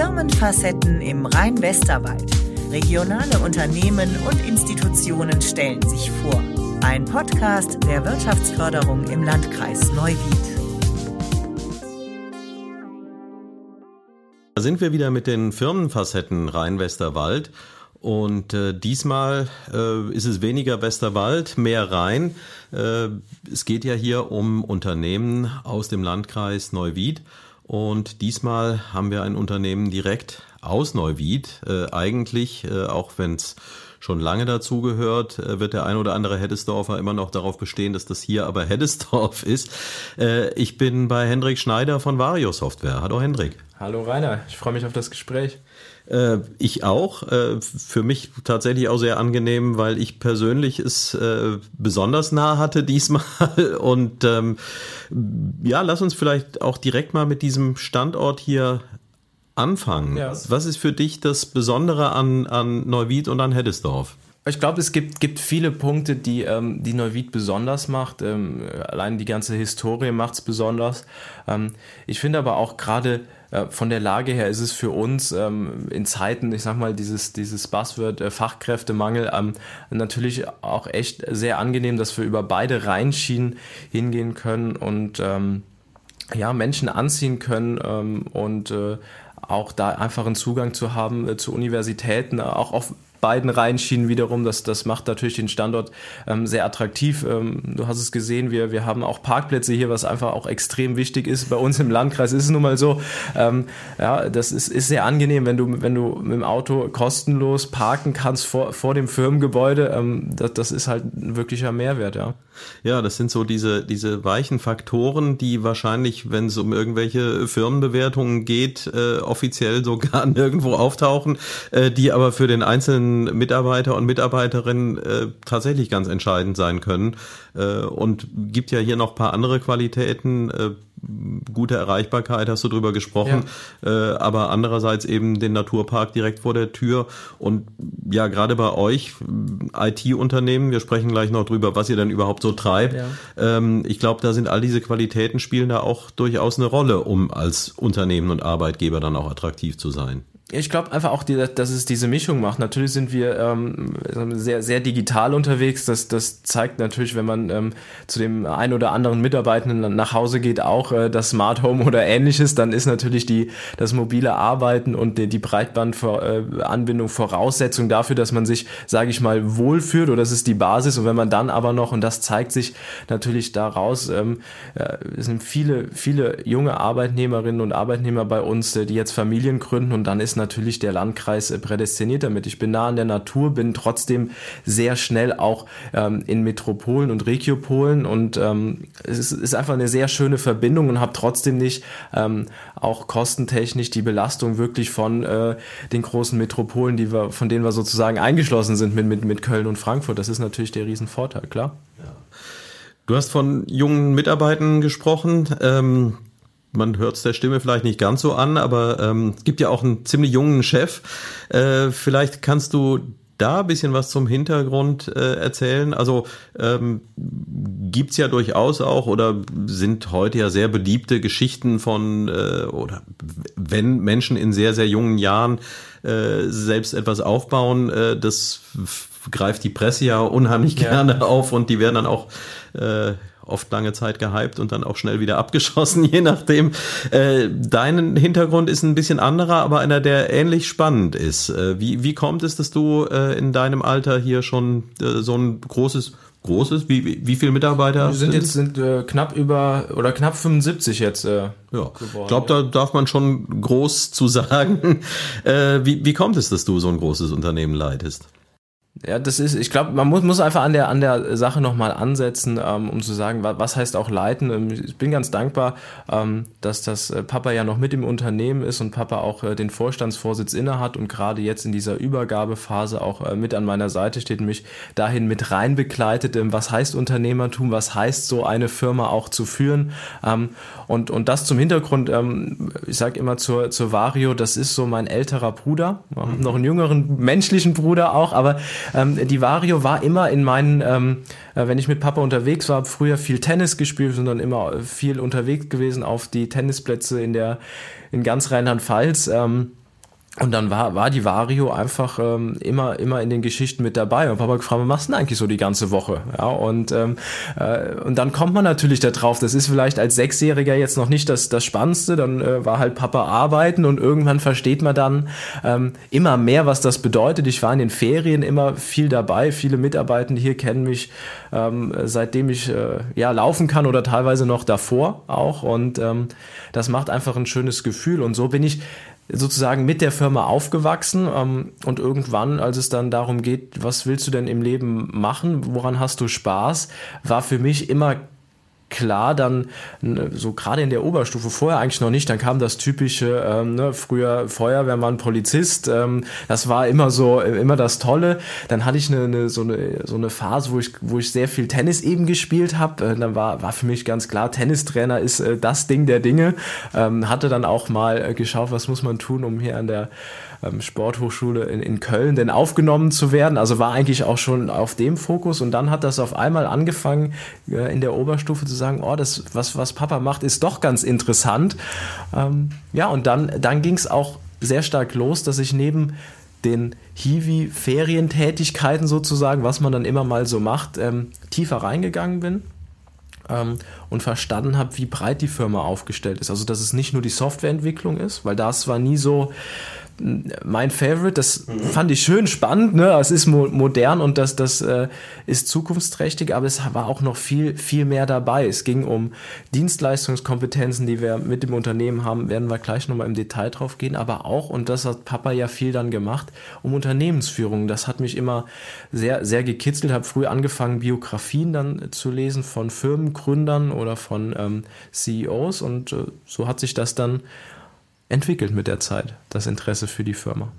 Firmenfacetten im Rhein-Westerwald. Regionale Unternehmen und Institutionen stellen sich vor. Ein Podcast der Wirtschaftsförderung im Landkreis Neuwied. Da sind wir wieder mit den Firmenfacetten Rhein-Westerwald. Und äh, diesmal äh, ist es weniger Westerwald, mehr Rhein. Äh, es geht ja hier um Unternehmen aus dem Landkreis Neuwied. Und diesmal haben wir ein Unternehmen direkt aus Neuwied. Äh, eigentlich, äh, auch wenn es schon lange dazugehört, äh, wird der ein oder andere Heddesdorfer immer noch darauf bestehen, dass das hier aber Heddesdorf ist. Äh, ich bin bei Hendrik Schneider von Vario Software. Hallo Hendrik. Hallo Rainer, ich freue mich auf das Gespräch. Äh, ich auch. Äh, für mich tatsächlich auch sehr angenehm, weil ich persönlich es äh, besonders nah hatte diesmal. Und ähm, ja, lass uns vielleicht auch direkt mal mit diesem Standort hier anfangen. Ja. Was ist für dich das Besondere an, an Neuwied und an Heddesdorf? Ich glaube, es gibt, gibt viele Punkte, die, ähm, die Neuwied besonders macht. Ähm, allein die ganze Historie macht es besonders. Ähm, ich finde aber auch gerade von der Lage her ist es für uns ähm, in Zeiten, ich sag mal, dieses, dieses Buzzword äh, Fachkräftemangel ähm, natürlich auch echt sehr angenehm, dass wir über beide Rheinschienen hingehen können und ähm, ja, Menschen anziehen können ähm, und äh, auch da einfach einen Zugang zu haben äh, zu Universitäten, auch auf beiden Rheinschienen wiederum. Das, das macht natürlich den Standort ähm, sehr attraktiv. Ähm, du hast es gesehen, wir, wir haben auch Parkplätze hier, was einfach auch extrem wichtig ist. Bei uns im Landkreis ist es nun mal so. Ähm, ja, das ist, ist sehr angenehm, wenn du, wenn du mit dem Auto kostenlos parken kannst vor, vor dem Firmengebäude. Ähm, das, das ist halt ein wirklicher Mehrwert, ja. Ja, das sind so diese, diese weichen Faktoren, die wahrscheinlich, wenn es um irgendwelche Firmenbewertungen geht, äh, offiziell sogar nirgendwo auftauchen, äh, die aber für den einzelnen Mitarbeiter und Mitarbeiterinnen äh, tatsächlich ganz entscheidend sein können. Äh, und gibt ja hier noch paar andere Qualitäten. Äh, gute Erreichbarkeit, hast du drüber gesprochen, ja. äh, aber andererseits eben den Naturpark direkt vor der Tür und ja, gerade bei euch, IT-Unternehmen, wir sprechen gleich noch drüber, was ihr denn überhaupt so treibt. Ja. Ähm, ich glaube, da sind all diese Qualitäten spielen da auch durchaus eine Rolle, um als Unternehmen und Arbeitgeber dann auch attraktiv zu sein ich glaube einfach auch, dass es diese Mischung macht. Natürlich sind wir ähm, sehr, sehr digital unterwegs. Das, das zeigt natürlich, wenn man ähm, zu dem ein oder anderen Mitarbeitenden nach Hause geht, auch äh, das Smart Home oder ähnliches, dann ist natürlich die, das mobile Arbeiten und die, die Breitbandanbindung äh, Voraussetzung dafür, dass man sich, sage ich mal, wohlfühlt oder das ist die Basis. Und wenn man dann aber noch, und das zeigt sich natürlich daraus, ähm, äh, sind viele, viele junge Arbeitnehmerinnen und Arbeitnehmer bei uns, äh, die jetzt Familien gründen und dann ist natürlich der Landkreis äh, prädestiniert damit. Ich bin nah an der Natur, bin trotzdem sehr schnell auch ähm, in Metropolen und Regiopolen und ähm, es ist, einfach eine sehr schöne Verbindung und habe trotzdem nicht ähm, auch kostentechnisch die Belastung wirklich von äh, den großen Metropolen, die wir, von denen wir sozusagen eingeschlossen sind mit, mit, mit Köln und Frankfurt. Das ist natürlich der Riesenvorteil, klar. Ja. Du hast von jungen Mitarbeitern gesprochen. Ähm, man hört es der Stimme vielleicht nicht ganz so an, aber ähm, es gibt ja auch einen ziemlich jungen Chef. Äh, vielleicht kannst du da ein bisschen was zum Hintergrund äh, erzählen? Also ähm, gibt ja durchaus auch oder sind heute ja sehr beliebte Geschichten von äh, oder wenn Menschen in sehr, sehr jungen Jahren äh, selbst etwas aufbauen, äh, das greift die Presse ja unheimlich ja. gerne auf und die werden dann auch äh, oft lange Zeit gehypt und dann auch schnell wieder abgeschossen, je nachdem. Äh, dein Hintergrund ist ein bisschen anderer, aber einer, der ähnlich spannend ist. Äh, wie, wie kommt es, dass du äh, in deinem Alter hier schon äh, so ein großes großes? Wie, wie, wie viele Mitarbeiter? Wir sind, sind jetzt sind, äh, knapp über oder knapp 75 jetzt. Äh, ja, ich glaube, da darf man schon groß zu sagen. Äh, wie, wie kommt es, dass du so ein großes Unternehmen leitest? Ja, das ist, ich glaube, man muss, muss einfach an der, an der Sache nochmal ansetzen, ähm, um zu sagen, was, was heißt auch leiten. Ähm, ich bin ganz dankbar, ähm, dass das äh, Papa ja noch mit im Unternehmen ist und Papa auch äh, den Vorstandsvorsitz inne hat und gerade jetzt in dieser Übergabephase auch äh, mit an meiner Seite steht und mich dahin mit rein begleitet, ähm, was heißt Unternehmertum, was heißt so eine Firma auch zu führen. Ähm, und, und das zum Hintergrund, ähm, ich sage immer zur, zur Vario, das ist so mein älterer Bruder, mhm. noch einen jüngeren menschlichen Bruder auch, aber ähm, die Vario war immer in meinen, ähm, äh, wenn ich mit Papa unterwegs war, früher viel Tennis gespielt, sondern immer viel unterwegs gewesen auf die Tennisplätze in der in ganz Rheinland-Pfalz. Ähm, und dann war, war die Vario einfach ähm, immer, immer in den Geschichten mit dabei. Und Papa gefragt, was machst du denn eigentlich so die ganze Woche? Ja, und, ähm, äh, und dann kommt man natürlich da drauf. Das ist vielleicht als Sechsjähriger jetzt noch nicht das, das Spannendste. Dann äh, war halt Papa arbeiten und irgendwann versteht man dann ähm, immer mehr, was das bedeutet. Ich war in den Ferien immer viel dabei. Viele Mitarbeitende hier kennen mich, ähm, seitdem ich äh, ja laufen kann oder teilweise noch davor auch. Und ähm, das macht einfach ein schönes Gefühl. Und so bin ich sozusagen mit der Firma aufgewachsen ähm, und irgendwann, als es dann darum geht, was willst du denn im Leben machen, woran hast du Spaß, war für mich immer klar dann so gerade in der Oberstufe vorher eigentlich noch nicht dann kam das typische ähm, ne, früher Feuerwehrmann Polizist ähm, das war immer so immer das Tolle dann hatte ich eine, eine so eine so eine Phase wo ich wo ich sehr viel Tennis eben gespielt habe äh, dann war war für mich ganz klar Tennistrainer ist äh, das Ding der Dinge ähm, hatte dann auch mal äh, geschaut was muss man tun um hier an der ähm, Sporthochschule in, in Köln denn aufgenommen zu werden. Also war eigentlich auch schon auf dem Fokus und dann hat das auf einmal angefangen, äh, in der Oberstufe zu sagen, oh, das, was, was Papa macht, ist doch ganz interessant. Ähm, ja, und dann, dann ging es auch sehr stark los, dass ich neben den Hiwi-Ferientätigkeiten sozusagen, was man dann immer mal so macht, ähm, tiefer reingegangen bin ähm, und verstanden habe, wie breit die Firma aufgestellt ist. Also dass es nicht nur die Softwareentwicklung ist, weil das war nie so, mein Favorite. Das fand ich schön spannend. Ne? Es ist mo modern und das, das äh, ist zukunftsträchtig, aber es war auch noch viel, viel mehr dabei. Es ging um Dienstleistungskompetenzen, die wir mit dem Unternehmen haben, werden wir gleich nochmal im Detail drauf gehen, aber auch, und das hat Papa ja viel dann gemacht, um Unternehmensführung. Das hat mich immer sehr, sehr gekitzelt. Habe früh angefangen, Biografien dann zu lesen von Firmengründern oder von ähm, CEOs und äh, so hat sich das dann entwickelt mit der Zeit, das Interesse für die Firma.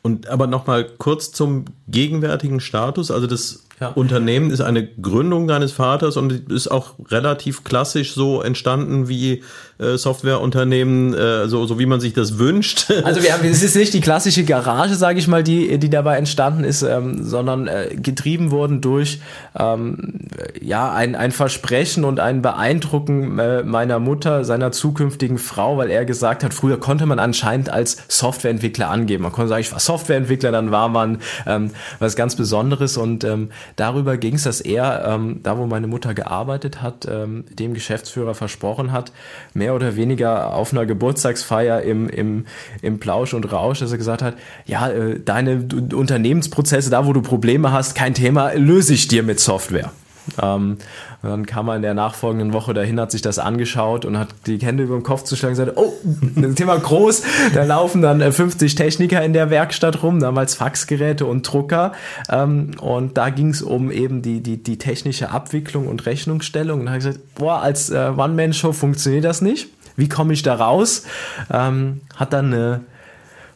Und aber nochmal kurz zum gegenwärtigen Status. Also das ja. Unternehmen ist eine Gründung deines Vaters und ist auch relativ klassisch so entstanden wie äh, Softwareunternehmen, äh, so, so wie man sich das wünscht. Also wir haben, es ist nicht die klassische Garage, sage ich mal, die, die dabei entstanden ist, ähm, sondern äh, getrieben wurden durch ähm, ja ein, ein Versprechen und ein Beeindrucken äh, meiner Mutter, seiner zukünftigen Frau, weil er gesagt hat, früher konnte man anscheinend als Softwareentwickler angeben. Man konnte sagen, ich war Softwareentwickler, dann war man ähm, was ganz Besonderes und ähm, darüber ging es, dass er, ähm, da wo meine Mutter gearbeitet hat, ähm, dem Geschäftsführer versprochen hat, mehr oder weniger auf einer Geburtstagsfeier im, im, im Plausch und Rausch, dass er gesagt hat, ja, äh, deine Unternehmensprozesse, da wo du Probleme hast, kein Thema, löse ich dir mit Software. Ähm, dann kam er in der nachfolgenden Woche dahin, hat sich das angeschaut und hat die Hände über den Kopf zuschlagen und gesagt, oh, das Thema groß. Da laufen dann 50 äh, Techniker in der Werkstatt rum, damals Faxgeräte und Drucker. Ähm, und da ging es um eben die, die, die technische Abwicklung und Rechnungsstellung. Und habe ich gesagt, boah, als äh, One-Man-Show funktioniert das nicht. Wie komme ich da raus? Ähm, hat dann eine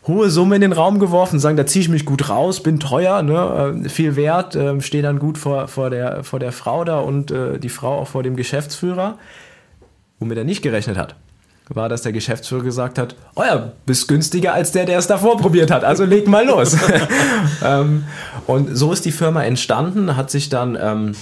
hohe Summe in den Raum geworfen, sagen, da ziehe ich mich gut raus, bin teuer, ne, äh, viel wert, äh, stehe dann gut vor, vor, der, vor der Frau da und äh, die Frau auch vor dem Geschäftsführer. Womit er nicht gerechnet hat, war, dass der Geschäftsführer gesagt hat, oh ja, bist günstiger als der, der es davor probiert hat, also leg mal los. ähm, und so ist die Firma entstanden, hat sich dann... Ähm,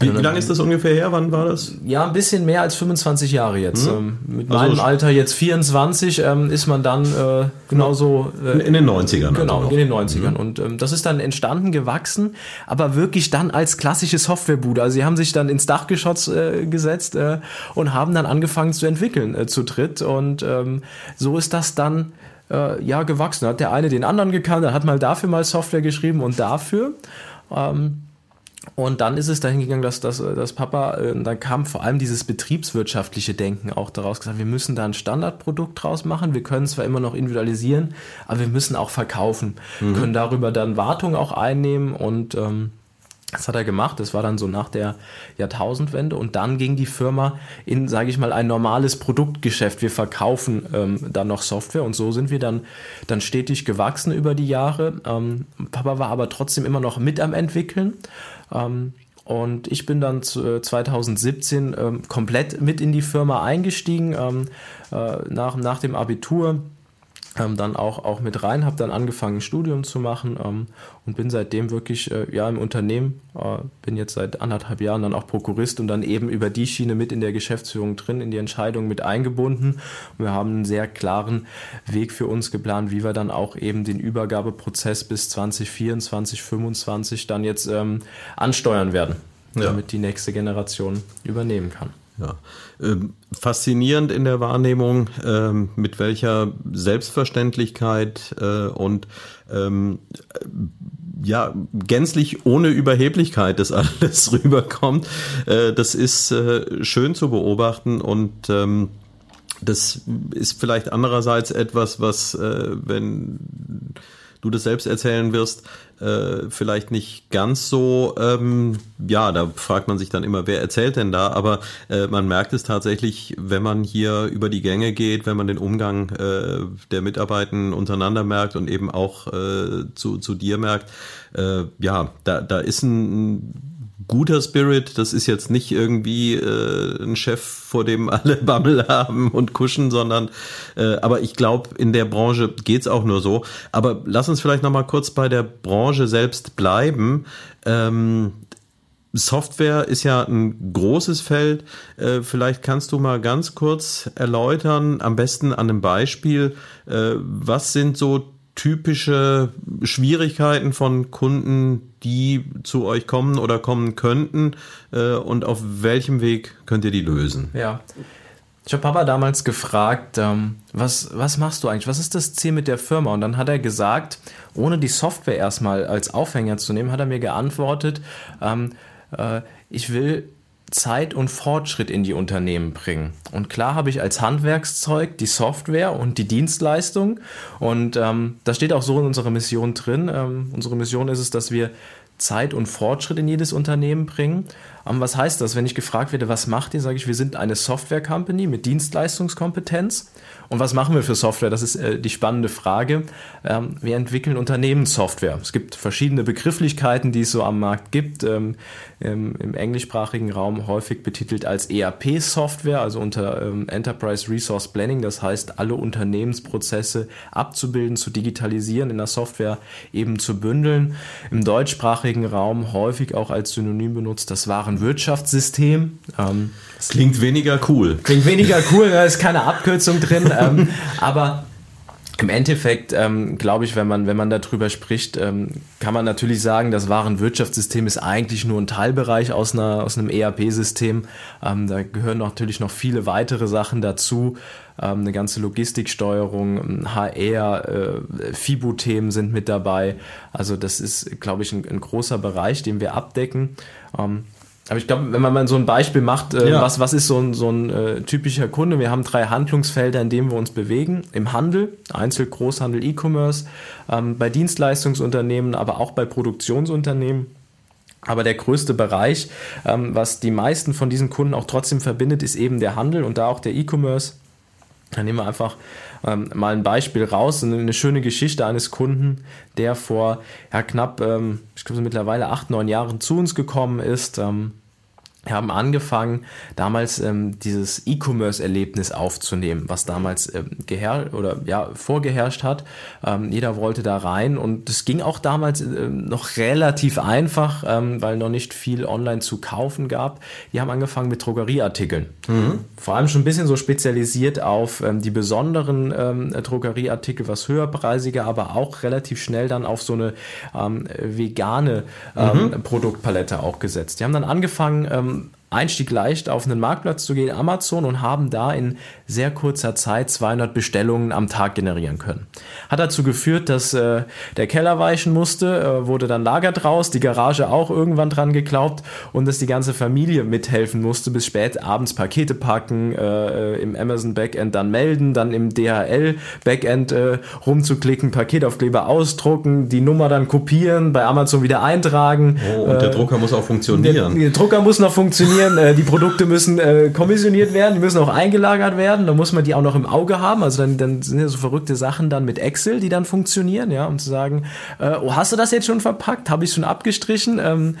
wie, wie lange ist das ungefähr her? Wann war das? Ja, ein bisschen mehr als 25 Jahre jetzt. Mhm. Mit also meinem Alter jetzt 24 ähm, ist man dann äh, genauso. Äh, in den 90ern. Genau, also in den 90ern. Mhm. Und ähm, das ist dann entstanden, gewachsen, aber wirklich dann als klassische Softwarebude. Also sie haben sich dann ins Dachgeschoss äh, gesetzt äh, und haben dann angefangen zu entwickeln äh, zu dritt. Und ähm, so ist das dann äh, ja gewachsen. Hat der eine den anderen gekannt, dann hat mal dafür mal Software geschrieben und dafür. Ähm, und dann ist es dahin gegangen, dass, dass, dass Papa, äh, dann kam vor allem dieses betriebswirtschaftliche Denken auch daraus gesagt, wir müssen da ein Standardprodukt draus machen, wir können zwar immer noch individualisieren, aber wir müssen auch verkaufen, mhm. können darüber dann Wartung auch einnehmen und ähm, das hat er gemacht. Das war dann so nach der Jahrtausendwende. Und dann ging die Firma in, sage ich mal, ein normales Produktgeschäft. Wir verkaufen ähm, dann noch Software. Und so sind wir dann, dann stetig gewachsen über die Jahre. Ähm, Papa war aber trotzdem immer noch mit am Entwickeln. Ähm, und ich bin dann 2017 äh, ähm, komplett mit in die Firma eingestiegen ähm, äh, nach, nach dem Abitur ähm, dann auch, auch mit rein, habe dann angefangen, ein Studium zu machen ähm, und bin seitdem wirklich äh, ja im Unternehmen, äh, bin jetzt seit anderthalb Jahren dann auch Prokurist und dann eben über die Schiene mit in der Geschäftsführung drin, in die Entscheidung mit eingebunden. Und wir haben einen sehr klaren Weg für uns geplant, wie wir dann auch eben den Übergabeprozess bis 2024, 2025 dann jetzt ähm, ansteuern werden, ja. damit die nächste Generation übernehmen kann. Ja. Ähm, faszinierend in der Wahrnehmung, ähm, mit welcher Selbstverständlichkeit äh, und ähm, ja, gänzlich ohne Überheblichkeit das alles rüberkommt. Äh, das ist äh, schön zu beobachten und das ist vielleicht andererseits etwas, was, äh, wenn du das selbst erzählen wirst, äh, vielleicht nicht ganz so, ähm, ja, da fragt man sich dann immer, wer erzählt denn da, aber äh, man merkt es tatsächlich, wenn man hier über die Gänge geht, wenn man den Umgang äh, der Mitarbeitenden untereinander merkt und eben auch äh, zu, zu dir merkt, äh, ja, da, da ist ein guter Spirit. Das ist jetzt nicht irgendwie äh, ein Chef, vor dem alle Bammel haben und kuschen, sondern äh, aber ich glaube, in der Branche geht's auch nur so. Aber lass uns vielleicht noch mal kurz bei der Branche selbst bleiben. Ähm, Software ist ja ein großes Feld. Äh, vielleicht kannst du mal ganz kurz erläutern, am besten an einem Beispiel, äh, was sind so typische Schwierigkeiten von Kunden, die zu euch kommen oder kommen könnten äh, und auf welchem Weg könnt ihr die lösen? Ja. Ich habe Papa damals gefragt, ähm, was, was machst du eigentlich? Was ist das Ziel mit der Firma? Und dann hat er gesagt, ohne die Software erstmal als Aufhänger zu nehmen, hat er mir geantwortet, ähm, äh, ich will Zeit und Fortschritt in die Unternehmen bringen. Und klar habe ich als Handwerkszeug die Software und die Dienstleistung. Und ähm, das steht auch so in unserer Mission drin. Ähm, unsere Mission ist es, dass wir Zeit und Fortschritt in jedes Unternehmen bringen. Ähm, was heißt das? Wenn ich gefragt werde, was macht ihr, sage ich, wir sind eine Software-Company mit Dienstleistungskompetenz. Und was machen wir für Software? Das ist äh, die spannende Frage. Ähm, wir entwickeln Unternehmenssoftware. Es gibt verschiedene Begrifflichkeiten, die es so am Markt gibt. Ähm, im, im, englischsprachigen Raum häufig betitelt als ERP-Software, also unter ähm, Enterprise Resource Planning. Das heißt, alle Unternehmensprozesse abzubilden, zu digitalisieren, in der Software eben zu bündeln. Im deutschsprachigen Raum häufig auch als Synonym benutzt das Warenwirtschaftssystem. Ähm, klingt weniger cool. Klingt weniger cool, da ist keine Abkürzung drin. ähm, aber im Endeffekt ähm, glaube ich, wenn man, wenn man darüber spricht, ähm, kann man natürlich sagen, das Warenwirtschaftssystem ist eigentlich nur ein Teilbereich aus, einer, aus einem ERP-System. Ähm, da gehören natürlich noch viele weitere Sachen dazu. Ähm, eine ganze Logistiksteuerung, HR, äh, FIBU-Themen sind mit dabei. Also das ist, glaube ich, ein, ein großer Bereich, den wir abdecken. Aber ich glaube, wenn man mal so ein Beispiel macht, äh, ja. was, was ist so ein, so ein äh, typischer Kunde? Wir haben drei Handlungsfelder, in denen wir uns bewegen. Im Handel, Einzel-, Großhandel, E-Commerce, ähm, bei Dienstleistungsunternehmen, aber auch bei Produktionsunternehmen. Aber der größte Bereich, ähm, was die meisten von diesen Kunden auch trotzdem verbindet, ist eben der Handel und da auch der E-Commerce. Dann nehmen wir einfach ähm, mal ein Beispiel raus, eine, schöne Geschichte eines Kunden, der vor ja, knapp, ähm, ich glaube mittlerweile acht, neun Jahren zu uns gekommen ist. Ähm, haben angefangen, damals ähm, dieses E-Commerce-Erlebnis aufzunehmen, was damals ähm, geherrscht oder ja vorgeherrscht hat. Ähm, jeder wollte da rein und es ging auch damals ähm, noch relativ einfach, ähm, weil noch nicht viel online zu kaufen gab. Die haben angefangen mit Drogerieartikeln, mhm. vor allem schon ein bisschen so spezialisiert auf ähm, die besonderen ähm, Drogerieartikel, was höherpreisiger, aber auch relativ schnell dann auf so eine ähm, vegane ähm, mhm. Produktpalette auch gesetzt. Die haben dann angefangen ähm, Einstieg leicht auf einen Marktplatz zu gehen, Amazon, und haben da in sehr kurzer Zeit 200 Bestellungen am Tag generieren können. Hat dazu geführt, dass äh, der Keller weichen musste, äh, wurde dann Lager draus, die Garage auch irgendwann dran geglaubt und dass die ganze Familie mithelfen musste, bis spät abends Pakete packen, äh, im Amazon Backend dann melden, dann im DHL Backend äh, rumzuklicken, Paketaufkleber ausdrucken, die Nummer dann kopieren, bei Amazon wieder eintragen. Oh, und der äh, Drucker muss auch funktionieren. Der, der Drucker muss noch funktionieren funktionieren, äh, die Produkte müssen äh, kommissioniert werden, die müssen auch eingelagert werden, dann muss man die auch noch im Auge haben. Also dann, dann sind ja so verrückte Sachen dann mit Excel, die dann funktionieren, ja, um zu sagen, äh, oh, hast du das jetzt schon verpackt? Habe ich schon abgestrichen? Ähm,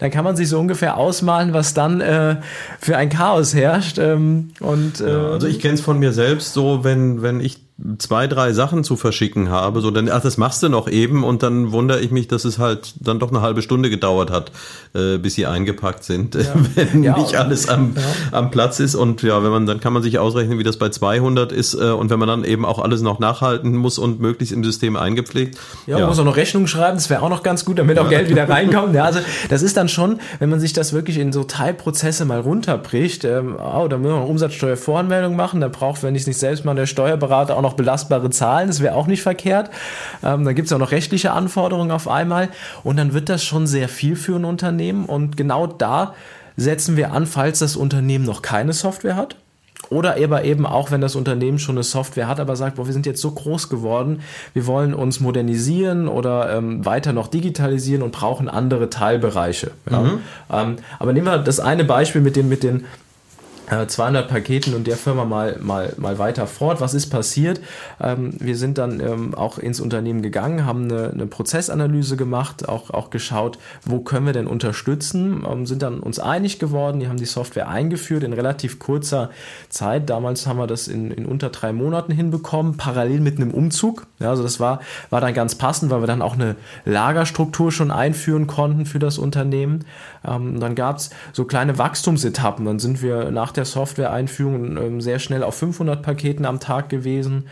dann kann man sich so ungefähr ausmalen, was dann äh, für ein Chaos herrscht. Ähm, und, äh, ja, also ich kenne es von mir selbst so, wenn, wenn ich zwei, drei Sachen zu verschicken habe, so dann, ach, das machst du noch eben und dann wundere ich mich, dass es halt dann doch eine halbe Stunde gedauert hat, äh, bis sie eingepackt sind, ja. wenn ja, nicht alles am, ja. am Platz ist und ja, wenn man, dann kann man sich ausrechnen, wie das bei 200 ist äh, und wenn man dann eben auch alles noch nachhalten muss und möglichst im System eingepflegt. Ja, man muss auch noch Rechnung schreiben, das wäre auch noch ganz gut, damit auch Geld wieder reinkommt. Ja, also das ist dann schon, wenn man sich das wirklich in so Teilprozesse mal runterbricht, ähm, oh, da müssen wir eine Umsatzsteuervoranmeldung machen, da braucht, wenn ich es nicht selbst mache, der Steuerberater auch noch belastbare Zahlen, das wäre auch nicht verkehrt. Ähm, da gibt es auch noch rechtliche Anforderungen auf einmal und dann wird das schon sehr viel für ein Unternehmen und genau da setzen wir an, falls das Unternehmen noch keine Software hat. Oder aber eben auch, wenn das Unternehmen schon eine Software hat, aber sagt, boah, wir sind jetzt so groß geworden, wir wollen uns modernisieren oder ähm, weiter noch digitalisieren und brauchen andere Teilbereiche. Ja? Mhm. Ähm, aber nehmen wir das eine Beispiel mit den, mit den 200 äh, Paketen und der Firma mal, mal, mal weiter fort. Was ist passiert? Ähm, wir sind dann ähm, auch ins Unternehmen gegangen, haben eine, eine Prozessanalyse gemacht, auch, auch geschaut, wo können wir denn unterstützen, ähm, sind dann uns einig geworden, die haben die Software eingeführt in relativ kurzer Zeit. Damals haben wir das in, in unter drei Monaten hinbekommen, parallel mit einem Umzug. Ja, also das war, war dann ganz passend, weil wir dann auch eine Lagerstruktur schon einführen konnten für das Unternehmen. Ähm, dann gab es so kleine Wachstumsetappen. Dann sind wir nach der Software-Einführung ähm, sehr schnell auf 500 Paketen am Tag gewesen.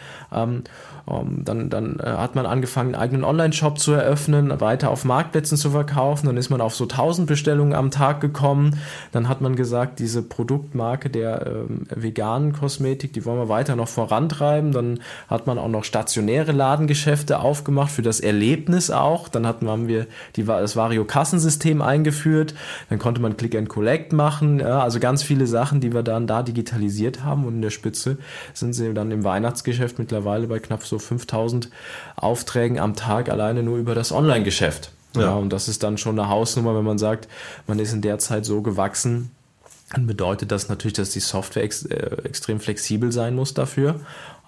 Ähm, ähm, dann, dann äh, hat man angefangen, einen eigenen Online-Shop zu eröffnen, weiter auf Marktplätzen zu verkaufen. Dann ist man auf so 1000 Bestellungen am Tag gekommen. Dann hat man gesagt, diese Produktmarke der ähm, veganen Kosmetik, die wollen wir weiter noch vorantreiben. Dann hat man auch noch stationäre Ladengeschäfte aufgemacht für das Erlebnis auch. Dann hatten, haben wir die, das Vario-Kassensystem eingeführt. Dann konnte man Click and Collect machen. Ja, also ganz viele Sachen, die wir dann da digitalisiert haben. Und in der Spitze sind sie dann im Weihnachtsgeschäft mittlerweile bei knapp so 5000 Aufträgen am Tag alleine nur über das Online-Geschäft. Ja. ja, und das ist dann schon eine Hausnummer, wenn man sagt, man ist in der Zeit so gewachsen, dann bedeutet das natürlich, dass die Software ex äh, extrem flexibel sein muss dafür,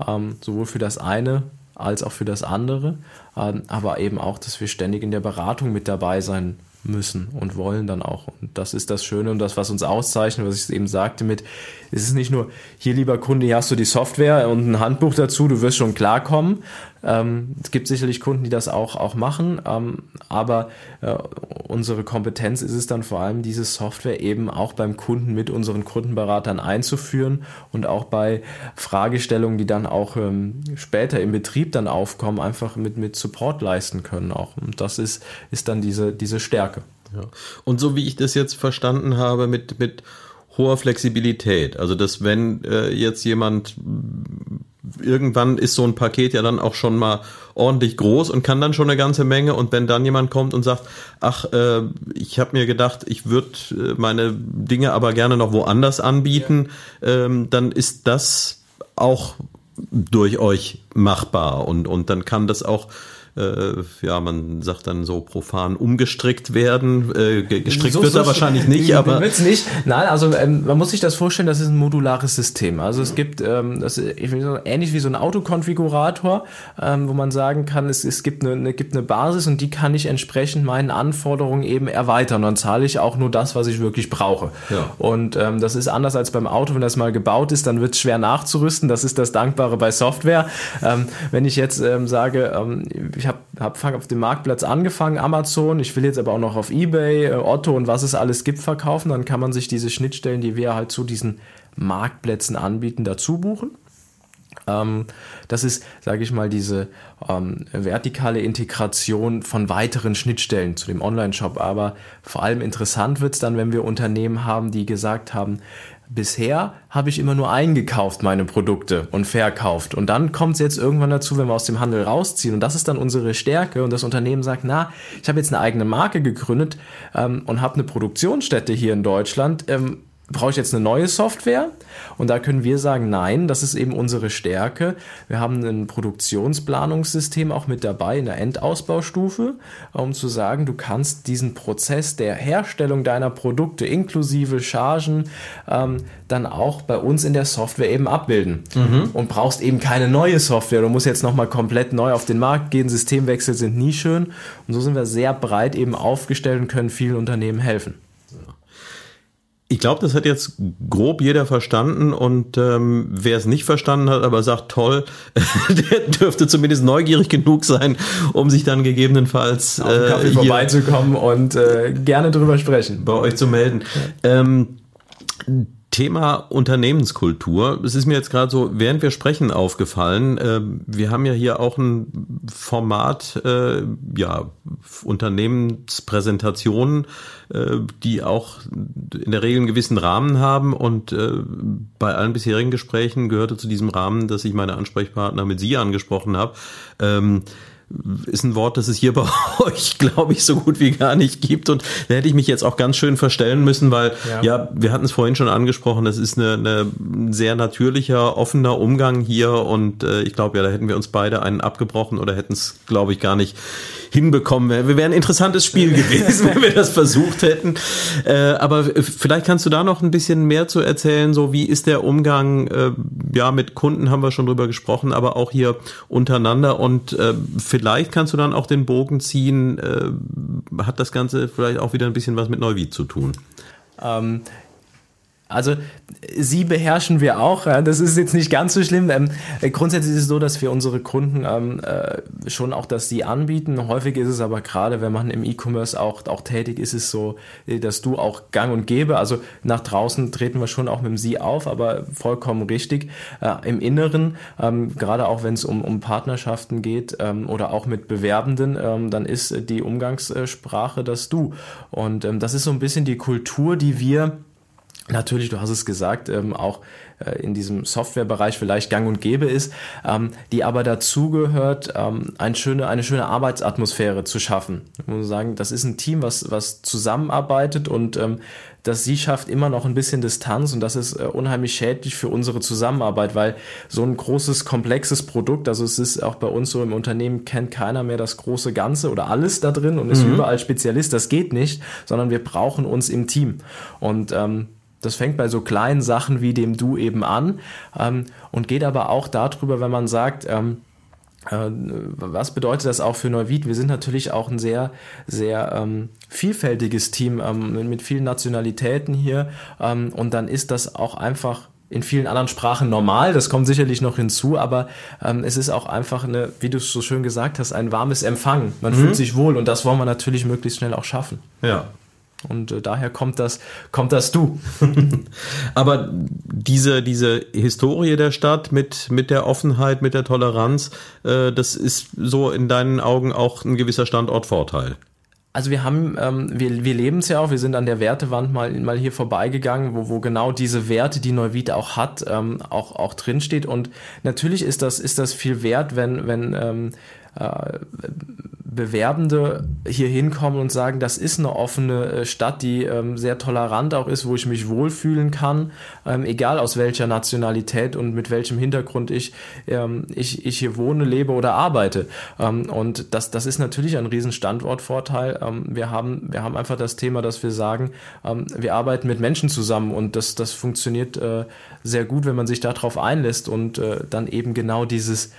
ähm, sowohl für das eine als auch für das andere, ähm, aber eben auch, dass wir ständig in der Beratung mit dabei sein müssen und wollen dann auch. Und das ist das Schöne und das, was uns auszeichnet, was ich eben sagte mit, es ist nicht nur, hier lieber Kunde, hier hast du die Software und ein Handbuch dazu, du wirst schon klarkommen. Ähm, es gibt sicherlich Kunden, die das auch, auch machen, ähm, aber äh, unsere Kompetenz ist es dann vor allem, diese Software eben auch beim Kunden mit unseren Kundenberatern einzuführen und auch bei Fragestellungen, die dann auch ähm, später im Betrieb dann aufkommen, einfach mit, mit Support leisten können auch. Und das ist, ist dann diese, diese Stärke. Ja. Und so wie ich das jetzt verstanden habe mit, mit hoher Flexibilität. Also dass wenn äh, jetzt jemand irgendwann ist so ein Paket ja dann auch schon mal ordentlich groß und kann dann schon eine ganze Menge und wenn dann jemand kommt und sagt, ach, äh, ich habe mir gedacht, ich würde äh, meine Dinge aber gerne noch woanders anbieten, ja. ähm, dann ist das auch durch euch machbar und und dann kann das auch äh, ja, man sagt dann so profan umgestrickt werden. Äh, gestrickt so, wird so er wahrscheinlich nicht, aber. Wird's nicht. Nein, also ähm, man muss sich das vorstellen, das ist ein modulares System. Also es gibt, ähm, das ist ähnlich wie so ein Autokonfigurator, ähm, wo man sagen kann, es, es gibt, eine, eine, gibt eine Basis und die kann ich entsprechend meinen Anforderungen eben erweitern. Dann zahle ich auch nur das, was ich wirklich brauche. Ja. Und ähm, das ist anders als beim Auto, wenn das mal gebaut ist, dann wird es schwer nachzurüsten. Das ist das Dankbare bei Software. Ähm, wenn ich jetzt ähm, sage, ähm, ich habe hab auf dem Marktplatz angefangen, Amazon, ich will jetzt aber auch noch auf Ebay, äh, Otto und was es alles gibt verkaufen, dann kann man sich diese Schnittstellen, die wir halt zu diesen Marktplätzen anbieten, dazu buchen. Ähm, das ist, sage ich mal, diese ähm, vertikale Integration von weiteren Schnittstellen zu dem Online-Shop. Aber vor allem interessant wird es dann, wenn wir Unternehmen haben, die gesagt haben, bisher habe ich immer nur eingekauft meine Produkte und verkauft. Und dann kommt es jetzt irgendwann dazu, wenn wir aus dem Handel rausziehen. Und das ist dann unsere Stärke. Und das Unternehmen sagt, na, ich habe jetzt eine eigene Marke gegründet ähm, und habe eine Produktionsstätte hier in Deutschland. Ähm, brauche ich jetzt eine neue Software? Und da können wir sagen, nein, das ist eben unsere Stärke. Wir haben ein Produktionsplanungssystem auch mit dabei in der Endausbaustufe, um zu sagen, du kannst diesen Prozess der Herstellung deiner Produkte inklusive Chargen ähm, dann auch bei uns in der Software eben abbilden. Mhm. Und brauchst eben keine neue Software. Du musst jetzt nochmal komplett neu auf den Markt gehen. Systemwechsel sind nie schön. Und so sind wir sehr breit eben aufgestellt und können vielen Unternehmen helfen. Ich glaube, das hat jetzt grob jeder verstanden und ähm, wer es nicht verstanden hat, aber sagt toll, der dürfte zumindest neugierig genug sein, um sich dann gegebenenfalls auf den Kaffee äh, vorbeizukommen und äh, gerne drüber sprechen. Bei euch zu melden. Ja. Ähm, Thema Unternehmenskultur. Es ist mir jetzt gerade so, während wir sprechen, aufgefallen. Äh, wir haben ja hier auch ein Format, äh, ja, Unternehmenspräsentationen, äh, die auch in der Regel einen gewissen Rahmen haben. Und äh, bei allen bisherigen Gesprächen gehörte zu diesem Rahmen, dass ich meine Ansprechpartner mit Sie angesprochen habe. Ähm, ist ein Wort, das es hier bei euch, glaube ich, so gut wie gar nicht gibt. Und da hätte ich mich jetzt auch ganz schön verstellen müssen, weil, ja, ja wir hatten es vorhin schon angesprochen, das ist eine, eine sehr natürlicher, offener Umgang hier. Und äh, ich glaube, ja, da hätten wir uns beide einen abgebrochen oder hätten es, glaube ich, gar nicht hinbekommen. Wir wären ein interessantes Spiel gewesen, wenn wir das versucht hätten. Äh, aber vielleicht kannst du da noch ein bisschen mehr zu erzählen. So, wie ist der Umgang? Äh, ja, mit Kunden haben wir schon drüber gesprochen, aber auch hier untereinander. Und äh, vielleicht kannst du dann auch den Bogen ziehen. Äh, hat das Ganze vielleicht auch wieder ein bisschen was mit Neuwied zu tun? Ähm, also sie beherrschen wir auch. Das ist jetzt nicht ganz so schlimm. Ähm, grundsätzlich ist es so, dass wir unsere Kunden ähm, äh, schon auch das sie anbieten. Häufig ist es aber gerade, wenn man im E-Commerce auch, auch tätig ist, ist es so, äh, dass du auch gang und gäbe. Also nach draußen treten wir schon auch mit dem sie auf, aber vollkommen richtig. Äh, Im Inneren, ähm, gerade auch wenn es um, um Partnerschaften geht ähm, oder auch mit Bewerbenden, ähm, dann ist die Umgangssprache das du. Und ähm, das ist so ein bisschen die Kultur, die wir natürlich, du hast es gesagt, ähm, auch äh, in diesem Softwarebereich vielleicht gang und gäbe ist, ähm, die aber dazugehört, ähm, eine, schöne, eine schöne Arbeitsatmosphäre zu schaffen. Ich muss sagen, das ist ein Team, was, was zusammenarbeitet und ähm, dass sie schafft immer noch ein bisschen Distanz und das ist äh, unheimlich schädlich für unsere Zusammenarbeit, weil so ein großes, komplexes Produkt, also es ist auch bei uns so im Unternehmen, kennt keiner mehr das große Ganze oder alles da drin und ist mhm. überall Spezialist, das geht nicht, sondern wir brauchen uns im Team. Und ähm, das fängt bei so kleinen Sachen wie dem Du eben an ähm, und geht aber auch darüber, wenn man sagt, ähm, äh, was bedeutet das auch für Neuwied? Wir sind natürlich auch ein sehr, sehr ähm, vielfältiges Team ähm, mit vielen Nationalitäten hier ähm, und dann ist das auch einfach in vielen anderen Sprachen normal, das kommt sicherlich noch hinzu, aber ähm, es ist auch einfach eine, wie du es so schön gesagt hast, ein warmes Empfangen. Man mhm. fühlt sich wohl und das wollen wir natürlich möglichst schnell auch schaffen. Ja, und äh, daher kommt das, kommt das du. Aber diese, diese Historie der Stadt mit, mit der Offenheit, mit der Toleranz, äh, das ist so in deinen Augen auch ein gewisser Standortvorteil. Also wir haben, ähm, wir, wir leben es ja auch, wir sind an der Wertewand mal, mal hier vorbeigegangen, wo, wo genau diese Werte, die Neuwied auch hat, ähm, auch, auch drinsteht. Und natürlich ist das, ist das viel wert, wenn, wenn ähm, äh, Bewerbende hier hinkommen und sagen, das ist eine offene äh, Stadt, die ähm, sehr tolerant auch ist, wo ich mich wohlfühlen kann, ähm, egal aus welcher Nationalität und mit welchem Hintergrund ich, ähm, ich, ich hier wohne, lebe oder arbeite. Ähm, und das, das ist natürlich ein riesen Standortvorteil. Ähm, wir, haben, wir haben einfach das Thema, dass wir sagen, ähm, wir arbeiten mit Menschen zusammen und das, das funktioniert äh, sehr gut, wenn man sich darauf einlässt und äh, dann eben genau dieses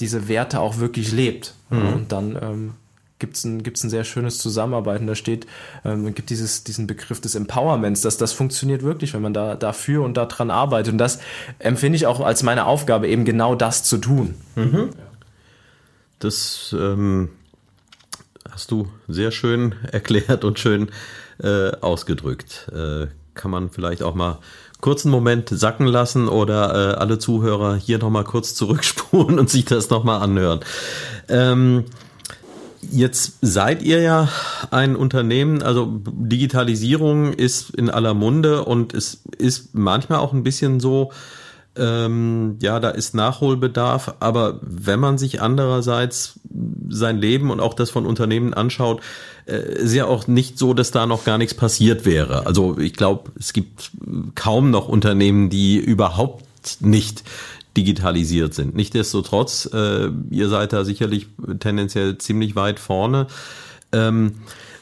diese Werte auch wirklich lebt. Mhm. Und dann ähm, gibt es ein, gibt's ein sehr schönes Zusammenarbeiten. Da steht, ähm, gibt dieses, diesen Begriff des Empowerments, dass das funktioniert wirklich, wenn man da dafür und daran arbeitet. Und das empfinde ich auch als meine Aufgabe, eben genau das zu tun. Mhm. Das ähm, hast du sehr schön erklärt und schön äh, ausgedrückt. Äh, kann man vielleicht auch mal kurzen Moment sacken lassen oder äh, alle Zuhörer hier nochmal kurz zurückspulen und sich das nochmal anhören. Ähm, Jetzt seid ihr ja ein Unternehmen, also Digitalisierung ist in aller Munde und es ist manchmal auch ein bisschen so, ähm, ja, da ist Nachholbedarf, aber wenn man sich andererseits sein Leben und auch das von Unternehmen anschaut, äh, ist ja auch nicht so, dass da noch gar nichts passiert wäre. Also ich glaube, es gibt kaum noch Unternehmen, die überhaupt nicht digitalisiert sind. Nichtsdestotrotz, äh, ihr seid da sicherlich tendenziell ziemlich weit vorne. Ähm,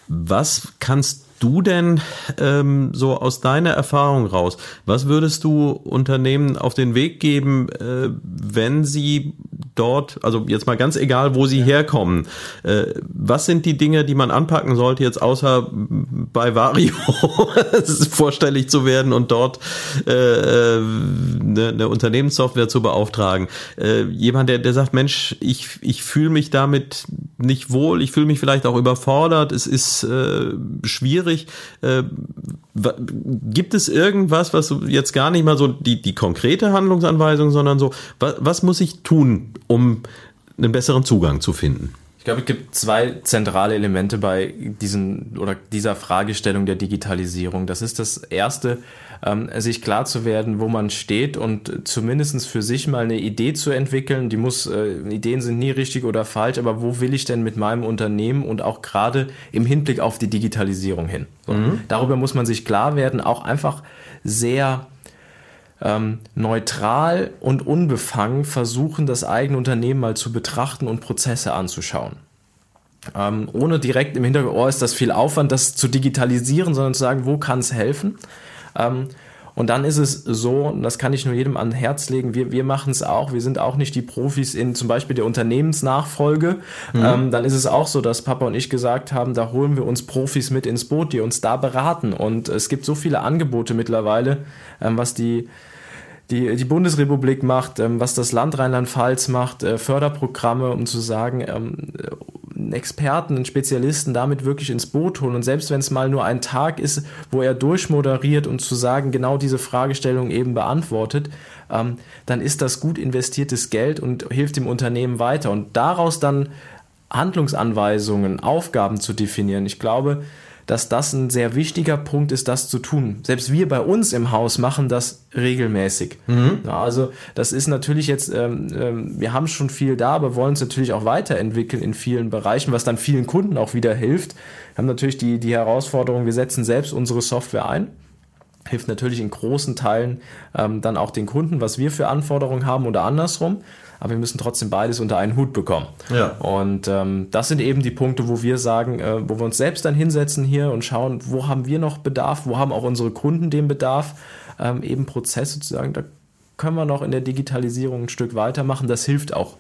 was kannst du denn ähm, so aus deiner Erfahrung raus, was würdest du Unternehmen auf den Weg geben, äh, wenn sie dort, also jetzt mal ganz egal, wo sie ja. herkommen, äh, was sind die Dinge, die man anpacken sollte, jetzt außer bei Vario vorstellig zu werden und dort äh, eine, eine Unternehmenssoftware zu beauftragen? Äh, jemand, der, der sagt, Mensch, ich, ich fühle mich damit nicht wohl, ich fühle mich vielleicht auch überfordert, es ist äh, schwierig. Äh, gibt es irgendwas, was jetzt gar nicht mal so die, die konkrete Handlungsanweisung, sondern so, was, was muss ich tun, um einen besseren Zugang zu finden? Ich glaube, es gibt zwei zentrale Elemente bei diesen oder dieser Fragestellung der Digitalisierung. Das ist das erste, ähm, sich klar zu werden, wo man steht und zumindestens für sich mal eine Idee zu entwickeln. Die muss, äh, Ideen sind nie richtig oder falsch, aber wo will ich denn mit meinem Unternehmen und auch gerade im Hinblick auf die Digitalisierung hin? So, mhm. Darüber muss man sich klar werden, auch einfach sehr ähm, neutral und unbefangen versuchen, das eigene Unternehmen mal zu betrachten und Prozesse anzuschauen. Ähm, ohne direkt im Hintergrund, oh, ist das viel Aufwand, das zu digitalisieren, sondern zu sagen, wo kann es helfen? Ähm, und dann ist es so, und das kann ich nur jedem an Herz legen, wir, wir machen es auch, wir sind auch nicht die Profis in zum Beispiel der Unternehmensnachfolge. Mhm. Ähm, dann ist es auch so, dass Papa und ich gesagt haben, da holen wir uns Profis mit ins Boot, die uns da beraten. Und es gibt so viele Angebote mittlerweile, ähm, was die die, die Bundesrepublik macht, ähm, was das Land Rheinland-Pfalz macht, äh, Förderprogramme, um zu sagen, ähm, Experten, einen Spezialisten damit wirklich ins Boot holen. Und selbst wenn es mal nur ein Tag ist, wo er durchmoderiert und zu sagen, genau diese Fragestellung eben beantwortet, ähm, dann ist das gut investiertes Geld und hilft dem Unternehmen weiter. Und daraus dann Handlungsanweisungen, Aufgaben zu definieren. Ich glaube, dass das ein sehr wichtiger Punkt ist, das zu tun. Selbst wir bei uns im Haus machen das regelmäßig. Mhm. Ja, also das ist natürlich jetzt, ähm, ähm, wir haben schon viel da, aber wollen es natürlich auch weiterentwickeln in vielen Bereichen, was dann vielen Kunden auch wieder hilft. Wir haben natürlich die, die Herausforderung, wir setzen selbst unsere Software ein hilft natürlich in großen Teilen ähm, dann auch den Kunden, was wir für Anforderungen haben oder andersrum aber wir müssen trotzdem beides unter einen Hut bekommen. Ja. Und ähm, das sind eben die Punkte, wo wir sagen, äh, wo wir uns selbst dann hinsetzen hier und schauen, wo haben wir noch Bedarf, wo haben auch unsere Kunden den Bedarf, ähm, eben Prozesse zu sagen, da können wir noch in der Digitalisierung ein Stück weitermachen. Das hilft auch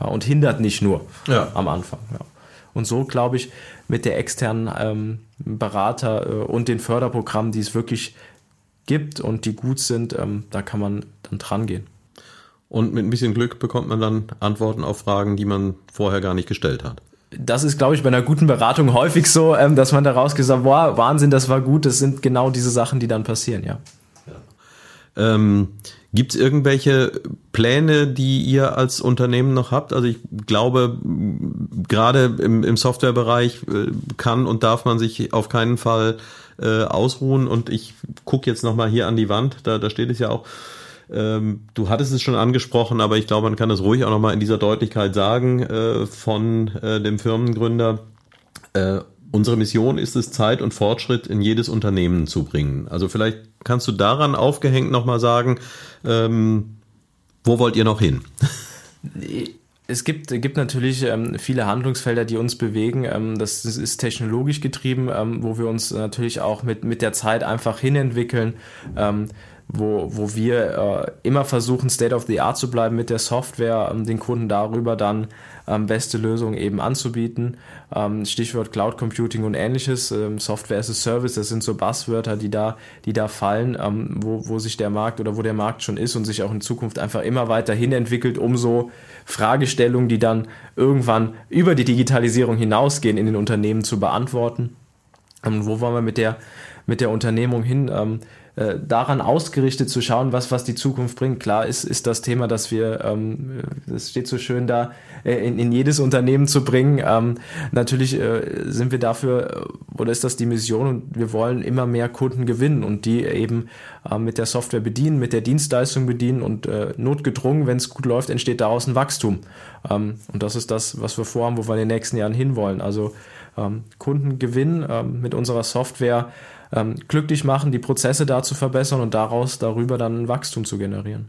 ja, und hindert nicht nur ja. am Anfang. Ja. Und so glaube ich, mit der externen ähm, Berater äh, und den Förderprogrammen, die es wirklich gibt und die gut sind, ähm, da kann man dann dran gehen. Und mit ein bisschen Glück bekommt man dann Antworten auf Fragen, die man vorher gar nicht gestellt hat. Das ist, glaube ich, bei einer guten Beratung häufig so, ähm, dass man daraus gesagt, boah, Wahnsinn, das war gut. Das sind genau diese Sachen, die dann passieren, ja. ja. Ähm, Gibt es irgendwelche Pläne, die ihr als Unternehmen noch habt? Also ich glaube, gerade im, im Softwarebereich äh, kann und darf man sich auf keinen Fall äh, ausruhen. Und ich gucke jetzt nochmal hier an die Wand, da, da steht es ja auch, ähm, du hattest es schon angesprochen, aber ich glaube, man kann das ruhig auch nochmal in dieser Deutlichkeit sagen äh, von äh, dem Firmengründer. Äh, unsere Mission ist es, Zeit und Fortschritt in jedes Unternehmen zu bringen. Also vielleicht kannst du daran aufgehängt nochmal sagen, ähm, wo wollt ihr noch hin? Es gibt, gibt natürlich ähm, viele Handlungsfelder, die uns bewegen. Ähm, das, ist technologisch getrieben, ähm, wo wir uns natürlich auch mit, mit der Zeit einfach hinentwickeln. Ähm, wo, wo wir äh, immer versuchen, State of the Art zu bleiben mit der Software, ähm, den Kunden darüber dann ähm, beste Lösungen eben anzubieten. Ähm, Stichwort Cloud Computing und ähnliches, ähm, Software as a Service, das sind so Buzzwörter, die da, die da fallen, ähm, wo, wo sich der Markt oder wo der Markt schon ist und sich auch in Zukunft einfach immer weiter hin entwickelt, um so Fragestellungen, die dann irgendwann über die Digitalisierung hinausgehen, in den Unternehmen zu beantworten. Ähm, wo wollen wir mit der, mit der Unternehmung hin? Äh, daran ausgerichtet zu schauen, was, was die Zukunft bringt. Klar ist, ist das Thema, dass wir, ähm, das steht so schön da, äh, in, in jedes Unternehmen zu bringen. Ähm, natürlich äh, sind wir dafür, äh, oder ist das die Mission und wir wollen immer mehr Kunden gewinnen und die eben äh, mit der Software bedienen, mit der Dienstleistung bedienen und notgedrungen, wenn es gut läuft, entsteht daraus ein Wachstum. Ähm, und das ist das, was wir vorhaben, wo wir in den nächsten Jahren hinwollen. Also ähm, Kunden gewinnen ähm, mit unserer Software ähm, glücklich machen, die Prozesse da zu verbessern und daraus darüber dann Wachstum zu generieren.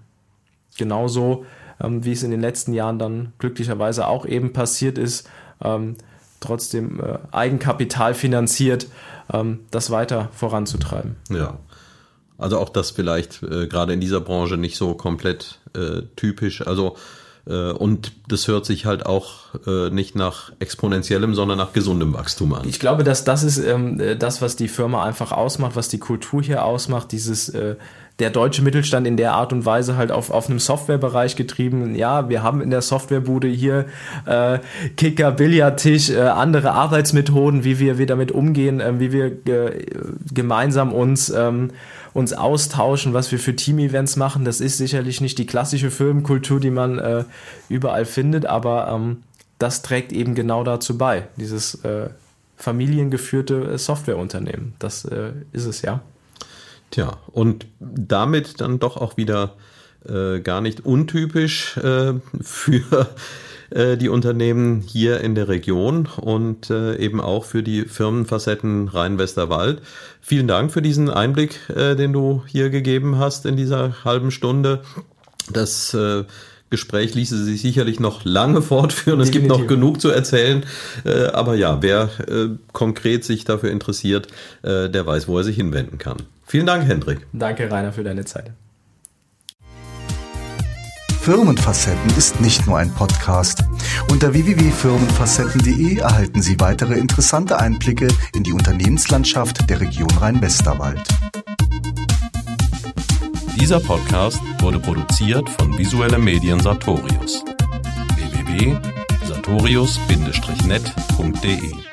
Genauso ähm, wie es in den letzten Jahren dann glücklicherweise auch eben passiert ist, ähm, trotzdem äh, Eigenkapital finanziert, ähm, das weiter voranzutreiben. Ja. Also auch das vielleicht äh, gerade in dieser Branche nicht so komplett äh, typisch. Also und das hört sich halt auch äh, nicht nach exponentiellem, sondern nach gesundem Wachstum an. Ich glaube, dass das ist ähm, das, was die Firma einfach ausmacht, was die Kultur hier ausmacht, dieses äh, der deutsche Mittelstand in der Art und Weise halt auf, auf einem Softwarebereich getrieben. Ja, wir haben in der Softwarebude hier äh, Kicker, Billardtisch, äh, andere Arbeitsmethoden, wie wir, wir damit umgehen, äh, wie wir äh, gemeinsam uns ähm, uns austauschen, was wir für Team-Events machen. Das ist sicherlich nicht die klassische Firmenkultur, die man äh, überall findet, aber ähm, das trägt eben genau dazu bei, dieses äh, familiengeführte äh, Softwareunternehmen. Das äh, ist es ja. Tja, und damit dann doch auch wieder äh, gar nicht untypisch äh, für äh, die Unternehmen hier in der Region und äh, eben auch für die Firmenfacetten Rhein-Westerwald. Vielen Dank für diesen Einblick, äh, den du hier gegeben hast in dieser halben Stunde. Das äh, Gespräch ließe sich sicherlich noch lange fortführen. Es Definitiv. gibt noch genug zu erzählen. Äh, aber ja, wer äh, konkret sich dafür interessiert, äh, der weiß, wo er sich hinwenden kann. Vielen Dank, Hendrik. Danke, Rainer, für deine Zeit. Firmenfacetten ist nicht nur ein Podcast. Unter www.firmenfacetten.de erhalten Sie weitere interessante Einblicke in die Unternehmenslandschaft der Region Rhein-Westerwald. Dieser Podcast wurde produziert von Visuelle Medien Sartorius. www.sartorius-net.de